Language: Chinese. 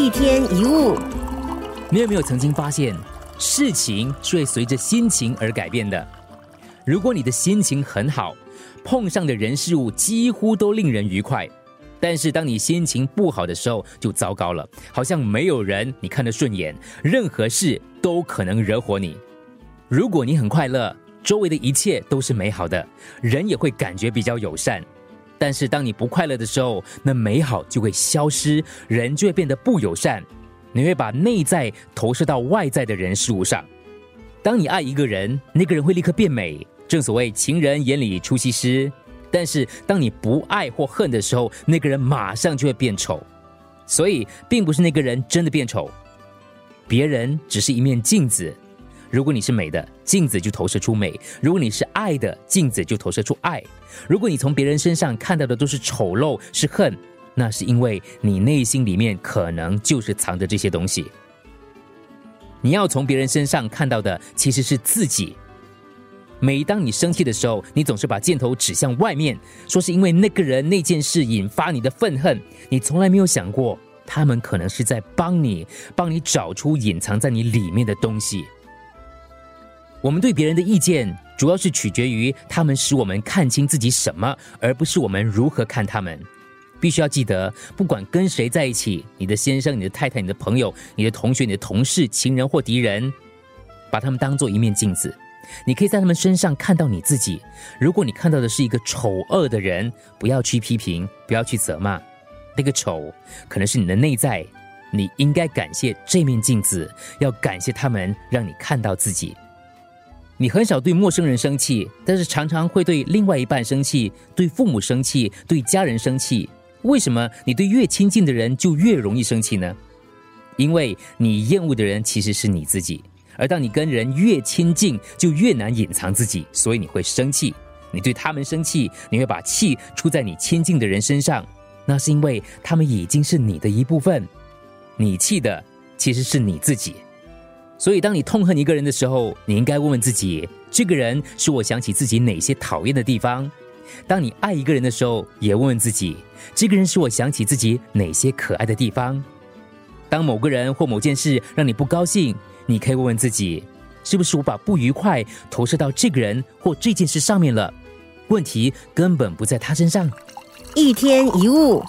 一天一物，你有没有曾经发现，事情是会随着心情而改变的？如果你的心情很好，碰上的人事物几乎都令人愉快；但是当你心情不好的时候，就糟糕了，好像没有人你看得顺眼，任何事都可能惹火你。如果你很快乐，周围的一切都是美好的，人也会感觉比较友善。但是当你不快乐的时候，那美好就会消失，人就会变得不友善。你会把内在投射到外在的人事物上。当你爱一个人，那个人会立刻变美。正所谓情人眼里出西施。但是当你不爱或恨的时候，那个人马上就会变丑。所以，并不是那个人真的变丑，别人只是一面镜子。如果你是美的，镜子就投射出美；如果你是爱的，镜子就投射出爱。如果你从别人身上看到的都是丑陋、是恨，那是因为你内心里面可能就是藏着这些东西。你要从别人身上看到的其实是自己。每当你生气的时候，你总是把箭头指向外面，说是因为那个人、那件事引发你的愤恨。你从来没有想过，他们可能是在帮你，帮你找出隐藏在你里面的东西。我们对别人的意见，主要是取决于他们使我们看清自己什么，而不是我们如何看他们。必须要记得，不管跟谁在一起，你的先生、你的太太、你的朋友、你的同学、你的同事、情人或敌人，把他们当做一面镜子，你可以在他们身上看到你自己。如果你看到的是一个丑恶的人，不要去批评，不要去责骂，那个丑可能是你的内在。你应该感谢这面镜子，要感谢他们，让你看到自己。你很少对陌生人生气，但是常常会对另外一半生气，对父母生气，对家人生气。为什么你对越亲近的人就越容易生气呢？因为你厌恶的人其实是你自己，而当你跟人越亲近，就越难隐藏自己，所以你会生气。你对他们生气，你会把气出在你亲近的人身上，那是因为他们已经是你的一部分。你气的其实是你自己。所以，当你痛恨一个人的时候，你应该问问自己：这个人使我想起自己哪些讨厌的地方？当你爱一个人的时候，也问问自己：这个人使我想起自己哪些可爱的地方？当某个人或某件事让你不高兴，你可以问问自己：是不是我把不愉快投射到这个人或这件事上面了？问题根本不在他身上。一天一物。